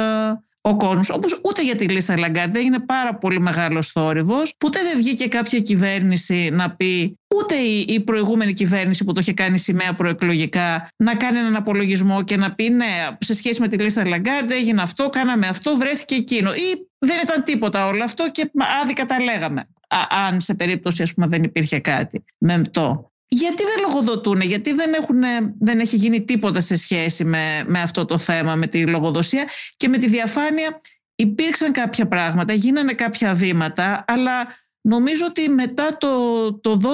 ο κόσμος. Όπως ούτε για τη λίστα Λαγκάρντ έγινε πάρα πολύ μεγάλος θόρυβος. Ποτέ δεν βγήκε κάποια κυβέρνηση να πει, ούτε η, προηγούμενη κυβέρνηση που το είχε κάνει σημαία προεκλογικά, να κάνει έναν απολογισμό και να πει, ναι, σε σχέση με τη λίστα Λαγκάρντ έγινε αυτό, κάναμε αυτό, βρέθηκε εκείνο. Ή δεν ήταν τίποτα όλο αυτό και άδικα τα λέγαμε. Αν σε περίπτωση, ας πούμε, δεν υπήρχε κάτι μεμπτό γιατί δεν λογοδοτούν, γιατί δεν, έχουν, δεν έχει γίνει τίποτα σε σχέση με, με αυτό το θέμα, με τη λογοδοσία και με τη διαφάνεια. Υπήρξαν κάποια πράγματα, γίνανε κάποια βήματα, αλλά νομίζω ότι μετά το, το 12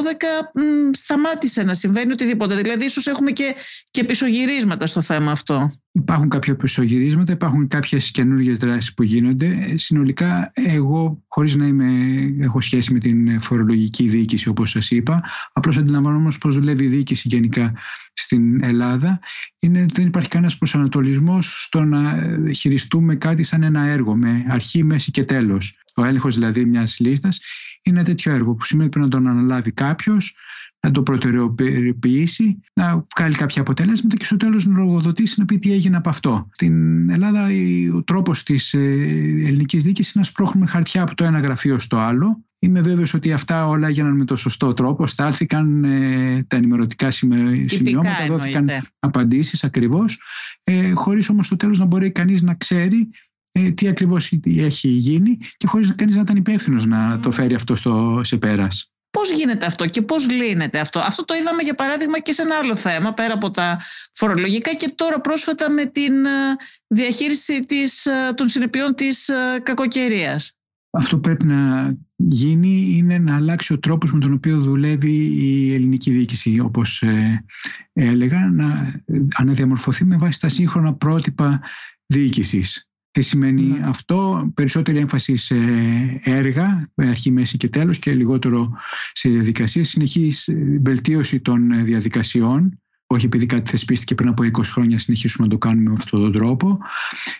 μ, σταμάτησε να συμβαίνει οτιδήποτε. Δηλαδή ίσως έχουμε και, και πισωγυρίσματα στο θέμα αυτό. Υπάρχουν κάποια πισωγυρίσματα, υπάρχουν κάποιες καινούργιες δράσεις που γίνονται. Συνολικά εγώ, χωρίς να είμαι, έχω σχέση με την φορολογική διοίκηση όπως σας είπα, απλώς αντιλαμβάνομαι πώς δουλεύει η διοίκηση γενικά στην Ελλάδα, είναι, δεν υπάρχει κανένας προσανατολισμός στο να χειριστούμε κάτι σαν ένα έργο με αρχή, μέση και τέλος. Ο έλεγχος δηλαδή μιας λίστας είναι ένα τέτοιο έργο που σημαίνει πρέπει να τον αναλάβει κάποιος, να το προτεραιοποιήσει, να βγάλει κάποια αποτελέσματα και στο τέλος να λογοδοτήσει να πει τι έγινε από αυτό. Στην Ελλάδα ο τρόπος της ε, ελληνικής δίκης είναι να σπρώχνουμε χαρτιά από το ένα γραφείο στο άλλο. Είμαι βέβαιος ότι αυτά όλα έγιναν με το σωστό τρόπο. Στάλθηκαν ε, τα ενημερωτικά σημειώματα, δόθηκαν απαντήσεις ακριβώς, ε, χωρίς όμως στο τέλος να μπορεί κανείς να ξέρει ε, τι ακριβώς έχει γίνει και χωρίς κανείς να ήταν υπεύθυνος να το φέρει αυτό στο, σε πέρας. Πώς γίνεται αυτό και πώς λύνεται αυτό. Αυτό το είδαμε για παράδειγμα και σε ένα άλλο θέμα πέρα από τα φορολογικά και τώρα πρόσφατα με την ε, διαχείριση της, ε, των συνεπειών της κακοκαιρίας. Αυτό πρέπει να γίνει είναι να αλλάξει ο τρόπος με τον οποίο δουλεύει η ελληνική διοίκηση όπως έλεγα να αναδιαμορφωθεί με βάση τα σύγχρονα πρότυπα διοίκησης. Τι σημαίνει ναι. αυτό, περισσότερη έμφαση σε έργα, αρχή, μέση και τέλος και λιγότερο σε διαδικασίες, συνεχής βελτίωση των διαδικασιών, όχι επειδή κάτι θεσπίστηκε πριν από 20 χρόνια συνεχίσουμε να το κάνουμε με αυτόν τον τρόπο,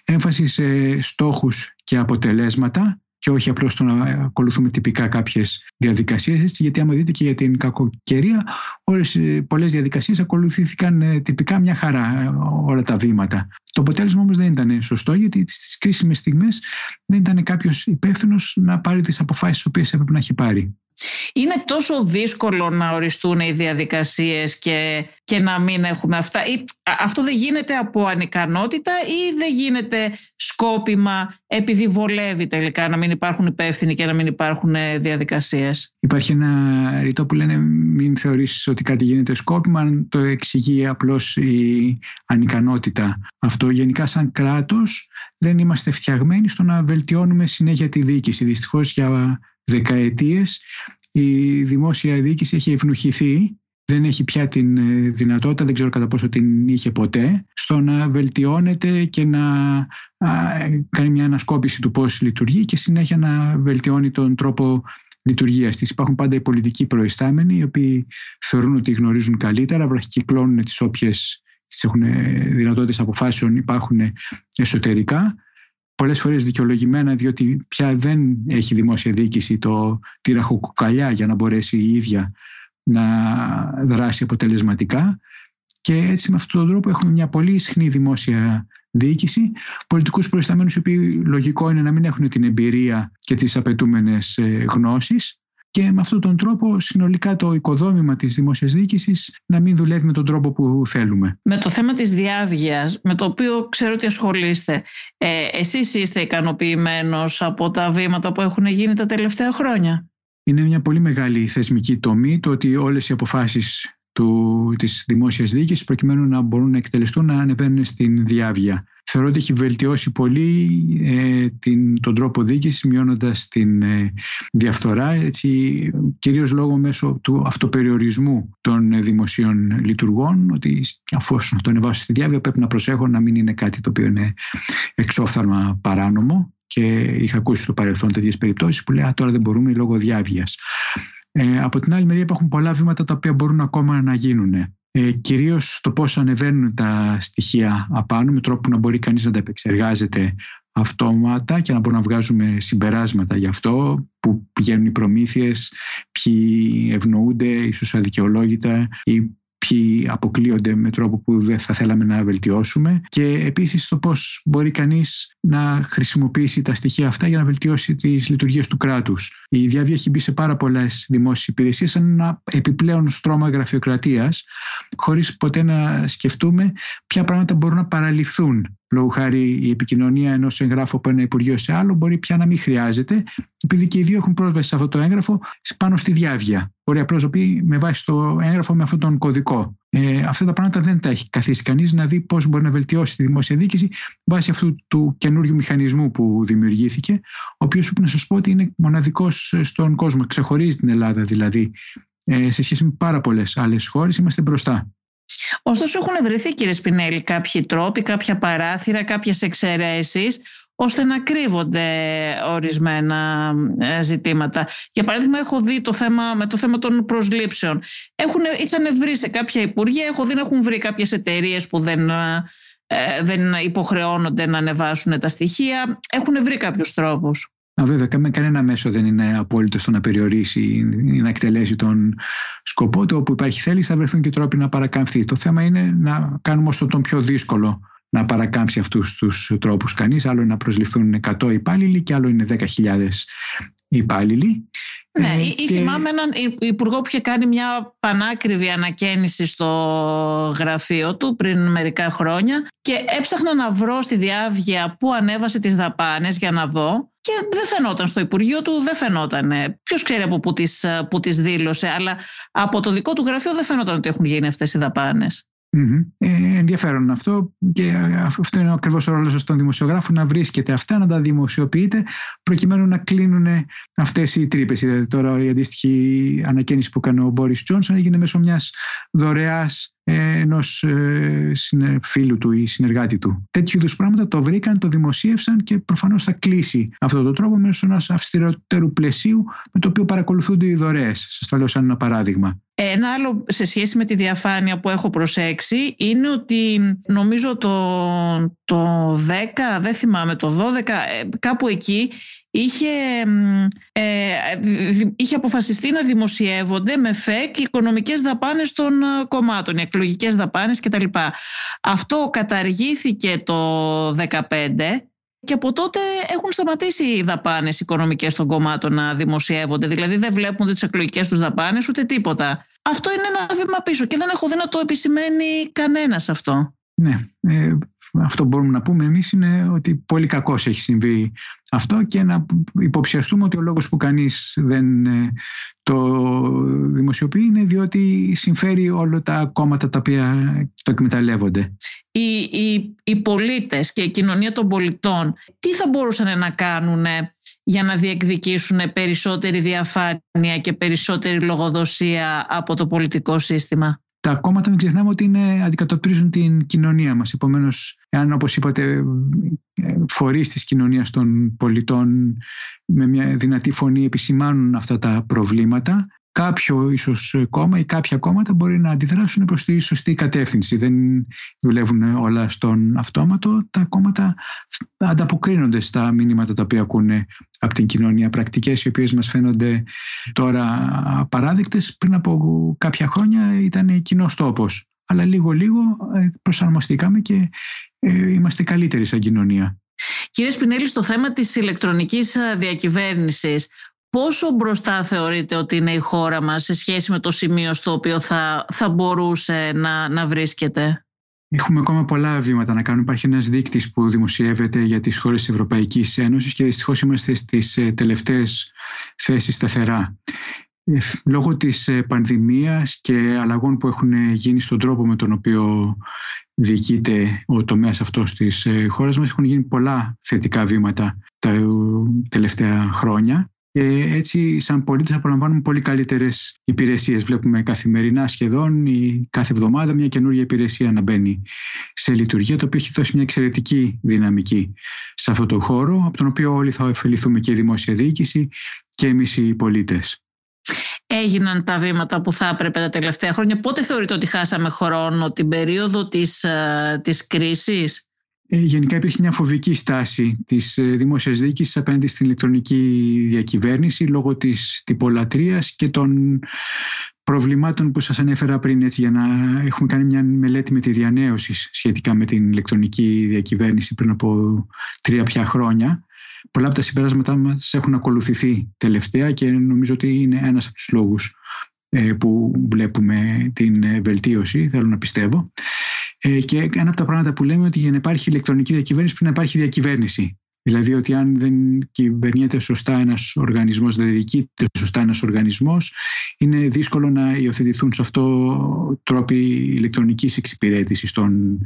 έμφαση σε στόχους και αποτελέσματα, και όχι απλώς το να ακολουθούμε τυπικά κάποιες διαδικασίες, γιατί άμα δείτε και για την κακοκαιρία, όλες, πολλές διαδικασίες ακολουθήθηκαν ε, τυπικά μια χαρά ε, όλα τα βήματα. Το αποτέλεσμα όμως δεν ήταν σωστό, γιατί στις κρίσιμες στιγμές δεν ήταν κάποιος υπεύθυνος να πάρει τις αποφάσεις τις οποίες έπρεπε να έχει πάρει. Είναι τόσο δύσκολο να οριστούν οι διαδικασίες και, και να μην έχουμε αυτά. Ή, αυτό δεν γίνεται από ανικανότητα ή δεν γίνεται σκόπιμα επειδή βολεύει τελικά να μην υπάρχουν υπεύθυνοι και να μην υπάρχουν ε, διαδικασίες; Υπάρχει ένα ρητό που λένε μην θεωρήσεις ότι κάτι γίνεται σκόπιμα αν το εξηγεί απλώς η ανικανότητα. Αυτό γενικά σαν κράτος δεν είμαστε φτιαγμένοι στο να βελτιώνουμε συνέχεια τη διοίκηση. Δυστυχώς για δεκαετίες η δημόσια διοίκηση έχει ευνοχηθεί δεν έχει πια την ε, δυνατότητα, δεν ξέρω κατά πόσο την είχε ποτέ, στο να βελτιώνεται και να κάνει μια ανασκόπηση του πώς λειτουργεί και συνέχεια να βελτιώνει τον τρόπο λειτουργίας της. Υπάρχουν πάντα οι πολιτικοί προϊστάμενοι, οι οποίοι θεωρούν ότι γνωρίζουν καλύτερα, βραχικυκλώνουν τις όποιες έχουν δυνατότητες αποφάσεων, υπάρχουν εσωτερικά πολλές φορές δικαιολογημένα, διότι πια δεν έχει δημόσια διοίκηση το, τη ραχοκοκαλιά για να μπορέσει η ίδια να δράσει αποτελεσματικά. Και έτσι με αυτόν τον τρόπο έχουμε μια πολύ ισχνή δημόσια διοίκηση, πολιτικούς προϊσταμένους οι οποίοι λογικό είναι να μην έχουν την εμπειρία και τις απαιτούμενες ε, γνώσεις και με αυτόν τον τρόπο συνολικά το οικοδόμημα της δημόσιας διοίκησης να μην δουλεύει με τον τρόπο που θέλουμε. Με το θέμα της διάβγειας, με το οποίο ξέρω ότι ασχολείστε, ε, εσείς είστε ικανοποιημένος από τα βήματα που έχουν γίνει τα τελευταία χρόνια; Είναι μια πολύ μεγάλη θεσμική τομή το ότι όλες οι αποφάσεις του, της δημόσιας διοίκησης προκειμένου να μπορούν να εκτελεστούν να ανεβαίνουν στην διάβγεια. Θεωρώ ότι έχει βελτιώσει πολύ ε, την, τον τρόπο διοίκησης μειώνοντας την ε, διαφθορά έτσι, κυρίως λόγω μέσω του αυτοπεριορισμού των δημοσίων λειτουργών ότι αφού το ανεβάσω στη διάβια πρέπει να προσέχω να μην είναι κάτι το οποίο είναι εξόφθαλμα παράνομο και είχα ακούσει στο παρελθόν τέτοιες περιπτώσεις που λέει τώρα δεν μπορούμε λόγω διάβιας. Ε, από την άλλη μεριά υπάρχουν πολλά βήματα τα οποία μπορούν ακόμα να γίνουν. Ε, κυρίως στο πώς ανεβαίνουν τα στοιχεία απάνω με τρόπο που να μπορεί κανείς να τα επεξεργάζεται αυτόματα και να μπορούμε να βγάζουμε συμπεράσματα γι' αυτό, που πηγαίνουν οι προμήθειες, ποιοι ευνοούνται, ίσως αδικαιολόγητα ή ποιοι αποκλείονται με τρόπο που δεν θα θέλαμε να βελτιώσουμε και επίσης το πώς μπορεί κανείς να χρησιμοποιήσει τα στοιχεία αυτά για να βελτιώσει τις λειτουργίες του κράτους. Η Διάβια έχει μπει σε πάρα πολλές δημόσιες υπηρεσίες σαν ένα επιπλέον στρώμα γραφειοκρατίας χωρίς ποτέ να σκεφτούμε ποια πράγματα μπορούν να παραλυφθούν Λόγω χάρη η επικοινωνία ενός εγγράφου από ένα Υπουργείο σε άλλο μπορεί πια να μην χρειάζεται, επειδή και οι δύο έχουν πρόσβαση σε αυτό το έγγραφο πάνω στη διάβια. Μπορεί απλώς να πει με βάση το έγγραφο με αυτόν τον κωδικό. Ε, αυτά τα πράγματα δεν τα έχει καθίσει κανείς να δει πώς μπορεί να βελτιώσει τη δημόσια διοίκηση βάσει αυτού του καινούριου μηχανισμού που δημιουργήθηκε, ο οποίος πρέπει να σας πω ότι είναι μοναδικός στον κόσμο. Ξεχωρίζει την Ελλάδα δηλαδή. Ε, σε σχέση με πάρα πολλές άλλες χώρες, είμαστε μπροστά. Ωστόσο έχουν βρεθεί κύριε Σπινέλη κάποιοι τρόποι, κάποια παράθυρα, κάποιες εξαιρέσεις ώστε να κρύβονται ορισμένα ε, ζητήματα. Για παράδειγμα, έχω δει το θέμα, με το θέμα των προσλήψεων. Έχουν, είχαν βρει σε κάποια υπουργεία, έχω δει να έχουν βρει κάποιες εταιρείες που δεν, ε, δεν υποχρεώνονται να ανεβάσουν τα στοιχεία. Έχουν βρει κάποιους τρόπους. Α, βέβαια, κανένα μέσο δεν είναι απόλυτο στο να περιορίσει ή να εκτελέσει τον σκοπό του. Όπου υπάρχει θέληση, θα βρεθούν και τρόποι να παρακαμφθεί. Το θέμα είναι να κάνουμε όσο τον πιο δύσκολο να παρακάμψει αυτούς τους τρόπους κανείς. Άλλο είναι να προσληφθούν 100 υπάλληλοι και άλλο είναι 10.000 υπάλληλοι. Ναι, ε, και... θυμάμαι έναν υπουργό που είχε κάνει μια πανάκριβη ανακαίνιση στο γραφείο του πριν μερικά χρόνια και έψαχνα να βρω στη διάβγεια που ανέβασε τις δαπάνες για να δω και δεν φαινόταν στο Υπουργείο του, δεν φαινόταν. Ποιος ξέρει από πού τις, που τις δήλωσε, αλλά από το δικό του γραφείο δεν φαινόταν ότι έχουν γίνει αυτές οι δαπάνες. Ε, ενδιαφέρον αυτό και αυτό είναι ακριβώς ο ρόλος των δημοσιογράφων να βρίσκεται αυτά, να τα δημοσιοποιείτε προκειμένου να κλείνουν αυτές οι τρύπες. Είδατε τώρα η αντίστοιχη ανακαίνιση που έκανε ο Μπόρις Τζόνσον έγινε μέσω μιας δωρεάς ενός ε, φίλου του ή συνεργάτη του. Τέτοιου είδους πράγματα το βρήκαν, το δημοσίευσαν και προφανώς θα κλείσει αυτό το τρόπο μέσω ενός αυστηρότερου πλαισίου με το οποίο παρακολουθούνται οι δωρεές. Σας το λέω σαν ένα παράδειγμα. Ένα άλλο σε σχέση με τη διαφάνεια που έχω προσέξει είναι ότι νομίζω το, το 10, δεν θυμάμαι το 12, ε, κάπου εκεί είχε, ε, είχε αποφασιστεί να δημοσιεύονται με ΦΕΚ οι οικονομικές δαπάνες των ε, κομμάτων, οι εκλογικές δαπάνες κτλ. Αυτό καταργήθηκε το 2015 και από τότε έχουν σταματήσει οι δαπάνες οικονομικές των κομμάτων να δημοσιεύονται. Δηλαδή δεν βλέπουν τις εκλογικές τους δαπάνες ούτε τίποτα. Αυτό είναι ένα βήμα πίσω και δεν έχω δει να το επισημαίνει κανένας αυτό. Ναι. Ε, αυτό που μπορούμε να πούμε εμείς είναι ότι πολύ κακώς έχει συμβεί αυτό και να υποψιαστούμε ότι ο λόγος που κανείς δεν ε, το δημοσιοποιεί είναι διότι συμφέρει όλα τα κόμματα τα οποία το εκμεταλλεύονται. Οι, οι, οι πολίτες και η κοινωνία των πολιτών τι θα μπορούσαν να κάνουν για να διεκδικήσουν περισσότερη διαφάνεια και περισσότερη λογοδοσία από το πολιτικό σύστημα; Τα κόμματα μην ξεχνάμε ότι είναι, αντικατοπτρίζουν την κοινωνία μας. Επομένως, εάν όπως είπατε φορείς της κοινωνίας των πολιτών με μια δυνατή φωνή επισημάνουν αυτά τα προβλήματα, κάποιο ίσως κόμμα ή κάποια κόμματα μπορεί να αντιδράσουν προς τη σωστή κατεύθυνση. Δεν δουλεύουν όλα στον αυτόματο. Τα κόμματα ανταποκρίνονται στα μηνύματα τα οποία ακούνε από την κοινωνία. Πρακτικές οι οποίες μας φαίνονται τώρα απαράδεκτες πριν από κάποια χρόνια ήταν κοινός τόπος. Αλλά λίγο-λίγο ε, προσαρμοστήκαμε και ε, είμαστε καλύτεροι σαν κοινωνία. Κύριε Σπινέλη, στο θέμα της ηλεκτρονικής διακυβέρνησης, πόσο μπροστά θεωρείτε ότι είναι η χώρα μας σε σχέση με το σημείο στο οποίο θα, θα μπορούσε να, να βρίσκεται; Έχουμε ακόμα πολλά βήματα να κάνουμε. Υπάρχει ένας δείκτης που δημοσιεύεται για τις χώρες της Ευρωπαϊκής Ένωσης και δυστυχώς είμαστε στις ε, τελευταίες θέσεις σταθερά. Ε, λόγω της ε, πανδημίας και αλλαγών που έχουν γίνει στον τρόπο με τον οποίο διοικείται ο τομέας αυτός της χώρας μας έχουν γίνει πολλά θετικά βήματα τα τελευταία χρόνια και έτσι σαν πολίτες απολαμβάνουμε πολύ καλύτερες υπηρεσίες. Βλέπουμε καθημερινά σχεδόν ή κάθε εβδομάδα μια καινούργια υπηρεσία να μπαίνει σε λειτουργία το οποίο έχει δώσει μια εξαιρετική δυναμική σε αυτό το χώρο από τον οποίο όλοι θα ωφεληθούμε και η δημόσια διοίκηση και εμείς οι πολίτες. Έγιναν τα βήματα που θα έπρεπε τα τελευταία χρόνια. Πότε θεωρείτε ότι χάσαμε χρόνο την περίοδο της, ε, της κρίσης; Ε, γενικά υπήρχε μια φοβική στάση της ε, δημόσιας διοίκησης απέναντι στην ηλεκτρονική διακυβέρνηση λόγω της τυπολατρείας και των προβλημάτων που σας ανέφερα πριν έτσι, για να έχουμε κάνει μια μελέτη με τη διανέωση σχετικά με την ηλεκτρονική διακυβέρνηση πριν από τρία πια χρόνια. Πολλά από τα συμπεράσματά μας έχουν ακολουθηθεί τελευταία και νομίζω ότι είναι ένας από τους λόγους ε, που βλέπουμε την βελτίωση, θέλω να πιστεύω. Ε, και ένα από τα πράγματα που λέμε ότι για να υπάρχει ηλεκτρονική διακυβέρνηση πρέπει να υπάρχει διακυβέρνηση. Δηλαδή ότι αν δεν κυβερνιέται σωστά ένας οργανισμός, δεν διοικείται σωστά ένας οργανισμός, είναι δύσκολο να υιοθετηθούν σε αυτό τρόποι ηλεκτρονικής εξυπηρέτησης των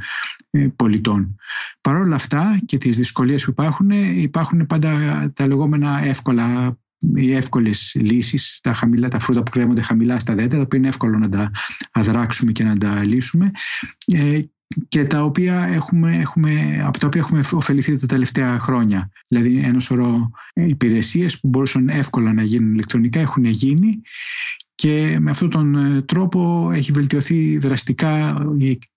ε, πολιτών. Παρ' όλα αυτά και τις δυσκολίες που υπάρχουν, υπάρχουν πάντα τα λεγόμενα εύκολα οι εύκολες λύσεις, τα, χαμηλά, τα φρούτα που κρέμονται χαμηλά στα δέντρα, τα οποία είναι εύκολο να τα αδράξουμε και να τα λύσουμε ε, και τα οποία έχουμε, έχουμε, από τα οποία έχουμε ωφεληθεί τα τελευταία χρόνια. Δηλαδή ένα σωρό υπηρεσίες που μπορούσαν εύκολα να γίνουν ηλεκτρονικά έχουν γίνει και με αυτόν τον ε, τρόπο έχει βελτιωθεί δραστικά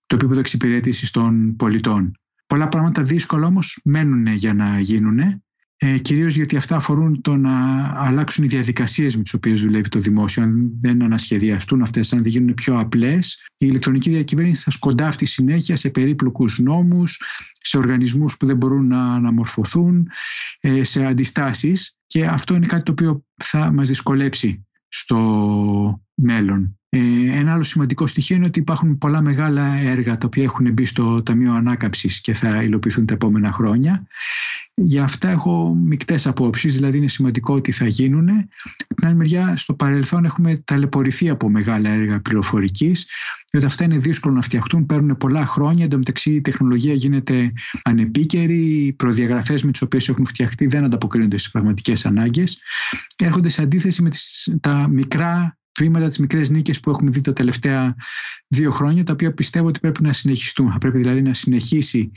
το επίπεδο εξυπηρέτησης των πολιτών. Πολλά πράγματα δύσκολα όμως μένουν για να γίνουν ε, κυρίως γιατί αυτά αφορούν το να αλλάξουν οι διαδικασίες με τις οποίες δουλεύει το δημόσιο. Αν δεν ανασχεδιαστούν αυτές, αν δεν γίνουν πιο απλές, η ηλεκτρονική διακυβέρνηση θα σκοντάφτει συνέχεια σε περίπλοκους νόμους, σε οργανισμούς που δεν μπορούν να αναμορφωθούν, ε, σε αντιστάσεις και αυτό είναι κάτι το οποίο θα μας δυσκολέψει στο μέλλον. Ε, ένα άλλο σημαντικό στοιχείο είναι ότι υπάρχουν πολλά μεγάλα έργα τα οποία έχουν μπει στο Ταμείο Ανάκαψης και θα υλοποιηθούν τα επόμενα χρόνια. Για αυτά έχω μεικτές απόψεις, δηλαδή είναι σημαντικό ότι θα γίνουν. Από την άλλη μεριά, στο παρελθόν έχουμε ταλαιπωρηθεί από μεγάλα έργα πληροφορικής, διότι αυτά είναι δύσκολο να φτιαχτούν, παίρνουν πολλά χρόνια. Εν τω μεταξύ η τεχνολογία γίνεται ανεπίκαιρη, οι προδιαγραφές με τις οποίες έχουν φτιαχτεί δεν ανταποκρίνονται στις πραγματικές ανάγκες. Έρχονται σε αντίθεση με τις, τα μικρά βήματα, τις μικρές νίκες που έχουμε δει τα τελευταία δύο χρόνια, τα οποία πιστεύω ότι πρέπει να συνεχιστούν. Θα πρέπει δηλαδή να συνεχίσει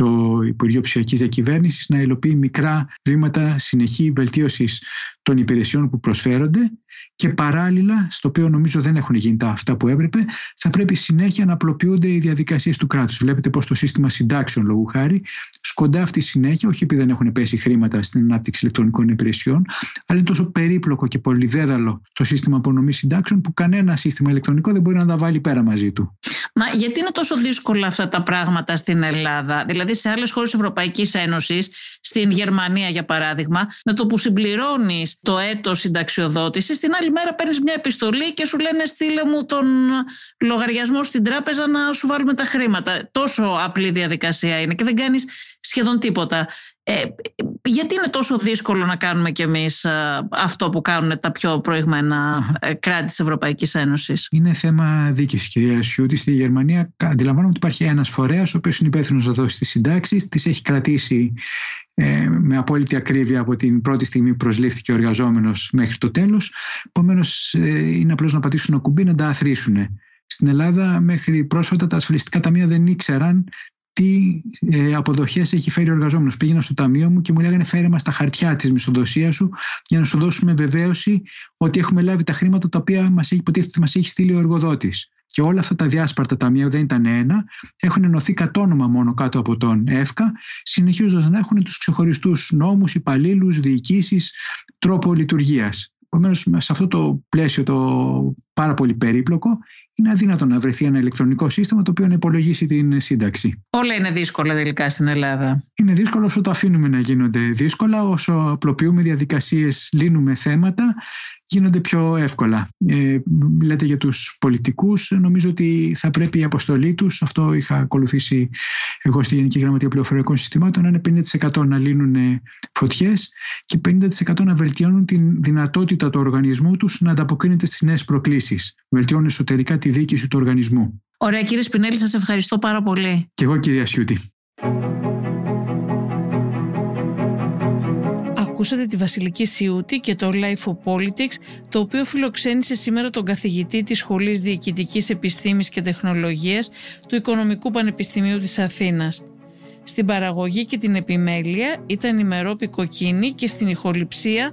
το Υπουργείο Ψηφιακής Διακυβέρνησης να υλοποιεί μικρά βήματα συνεχή βελτίωσης των υπηρεσιών που προσφέρονται και παράλληλα, στο οποίο νομίζω δεν έχουν γίνει τα αυτά που έπρεπε, θα πρέπει συνέχεια να απλοποιούνται οι διαδικασίες του κράτους. Βλέπετε πώ το σύστημα συντάξεων, λόγου χάρη, σκοντάφτει συνέχεια, όχι επειδή δεν έχουν πέσει χρήματα στην ανάπτυξη ηλεκτρονικών υπηρεσιών, αλλά είναι τόσο περίπλοκο και πολυδέδαλο το σύστημα απονομής συντάξεων που κανένα σύστημα ηλεκτρονικό δεν μπορεί να τα βάλει πέρα μαζί του. Μα γιατί είναι τόσο δύσκολα αυτά τα πράγματα στην Ελλάδα, δηλαδή σε άλλες χώρες Ευρωπαϊκής Ένωσης, στην Γερμανία για παράδειγμα, με το που συμπληρώνεις το έτος συνταξιοδότησης, την άλλη μέρα παίρνεις μια επιστολή και σου λένε στείλε μου τον λογαριασμό στην τράπεζα να σου βάλουμε τα χρήματα. Τόσο απλή διαδικασία είναι και δεν κάνεις σχεδόν τίποτα. Ε, γιατί είναι τόσο δύσκολο να κάνουμε κι εμείς ε, αυτό που κάνουν τα πιο προηγμένα ε, κράτη της Ευρωπαϊκής Ένωσης; Είναι θέμα δίκης κυρία Σιούτη. Στη Γερμανία αντιλαμβάνομαι ότι υπάρχει ένας φορέας ο οποίος είναι υπεύθυνος να δώσει τις συντάξεις, τις έχει κρατήσει ε, με απόλυτη ακρίβεια από την πρώτη στιγμή που προσλήφθηκε ο εργαζόμενος μέχρι το τέλος. Επομένως, ε, είναι απλώς να πατήσουν ένα κουμπί να τα αθροίσουν. Στην Ελλάδα μέχρι πρόσφατα τα ασφαλιστικά ταμεία δεν ήξεραν τι ε, αποδοχές έχει φέρει ο εργαζόμενος. Πήγαινα στο ταμείο μου και μου λέγανε φέρε μας τα χαρτιά της μισθοδοσίας σου για να σου δώσουμε βεβαίωση ότι έχουμε λάβει τα χρήματα τα οποία μας έχει υποτίθεται μας έχει στείλει ο εργοδότης. Και όλα αυτά τα διάσπαρτα ταμεία δεν ήταν ένα, έχουν ενωθεί κατ' όνομα μόνο κάτω από τον ΕΦΚΑ, συνεχίζοντας να έχουν τους ξεχωριστούς νόμους, υπαλλήλους, διοικήσεις, τρόπο λειτουργίας. Επομένως, σε αυτό το πλαίσιο το πάρα πολύ περίπλοκο, είναι αδύνατο να βρεθεί ένα ηλεκτρονικό σύστημα το οποίο να υπολογίσει την σύνταξη. Όλα είναι δύσκολα τελικά στην Ελλάδα. Είναι δύσκολο όσο το αφήνουμε να γίνονται δύσκολα, όσο απλοποιούμε διαδικασίες, λύνουμε θέματα γίνονται πιο εύκολα. Ε, λέτε για τους πολιτικούς, νομίζω ότι θα πρέπει η αποστολή τους, αυτό είχα ακολουθήσει εγώ στη Γενική Γραμματεία Πληροφοριακών Συστημάτων, να είναι 50% να λύνουν φωτιές και 50% να βελτιώνουν την δυνατότητα του οργανισμού τους να ανταποκρίνεται στις νέες προκλήσεις. Βελτιώνουν εσωτερικά τη διοίκηση του οργανισμού. Ωραία κύριε Σπινέλη, σας ευχαριστώ πάρα πολύ. Και εγώ κυρία Σιούτη. Ακούσατε τη Βασιλική Σιούτη και το Life of Politics, το οποίο φιλοξένησε σήμερα τον καθηγητή της Σχολής Διοικητικής Επιστήμης και Τεχνολογίας του Οικονομικού Πανεπιστημίου της Αθήνας. Στην παραγωγή και την επιμέλεια ήταν η Μερόπη Κοκκίνη και στην ηχοληψία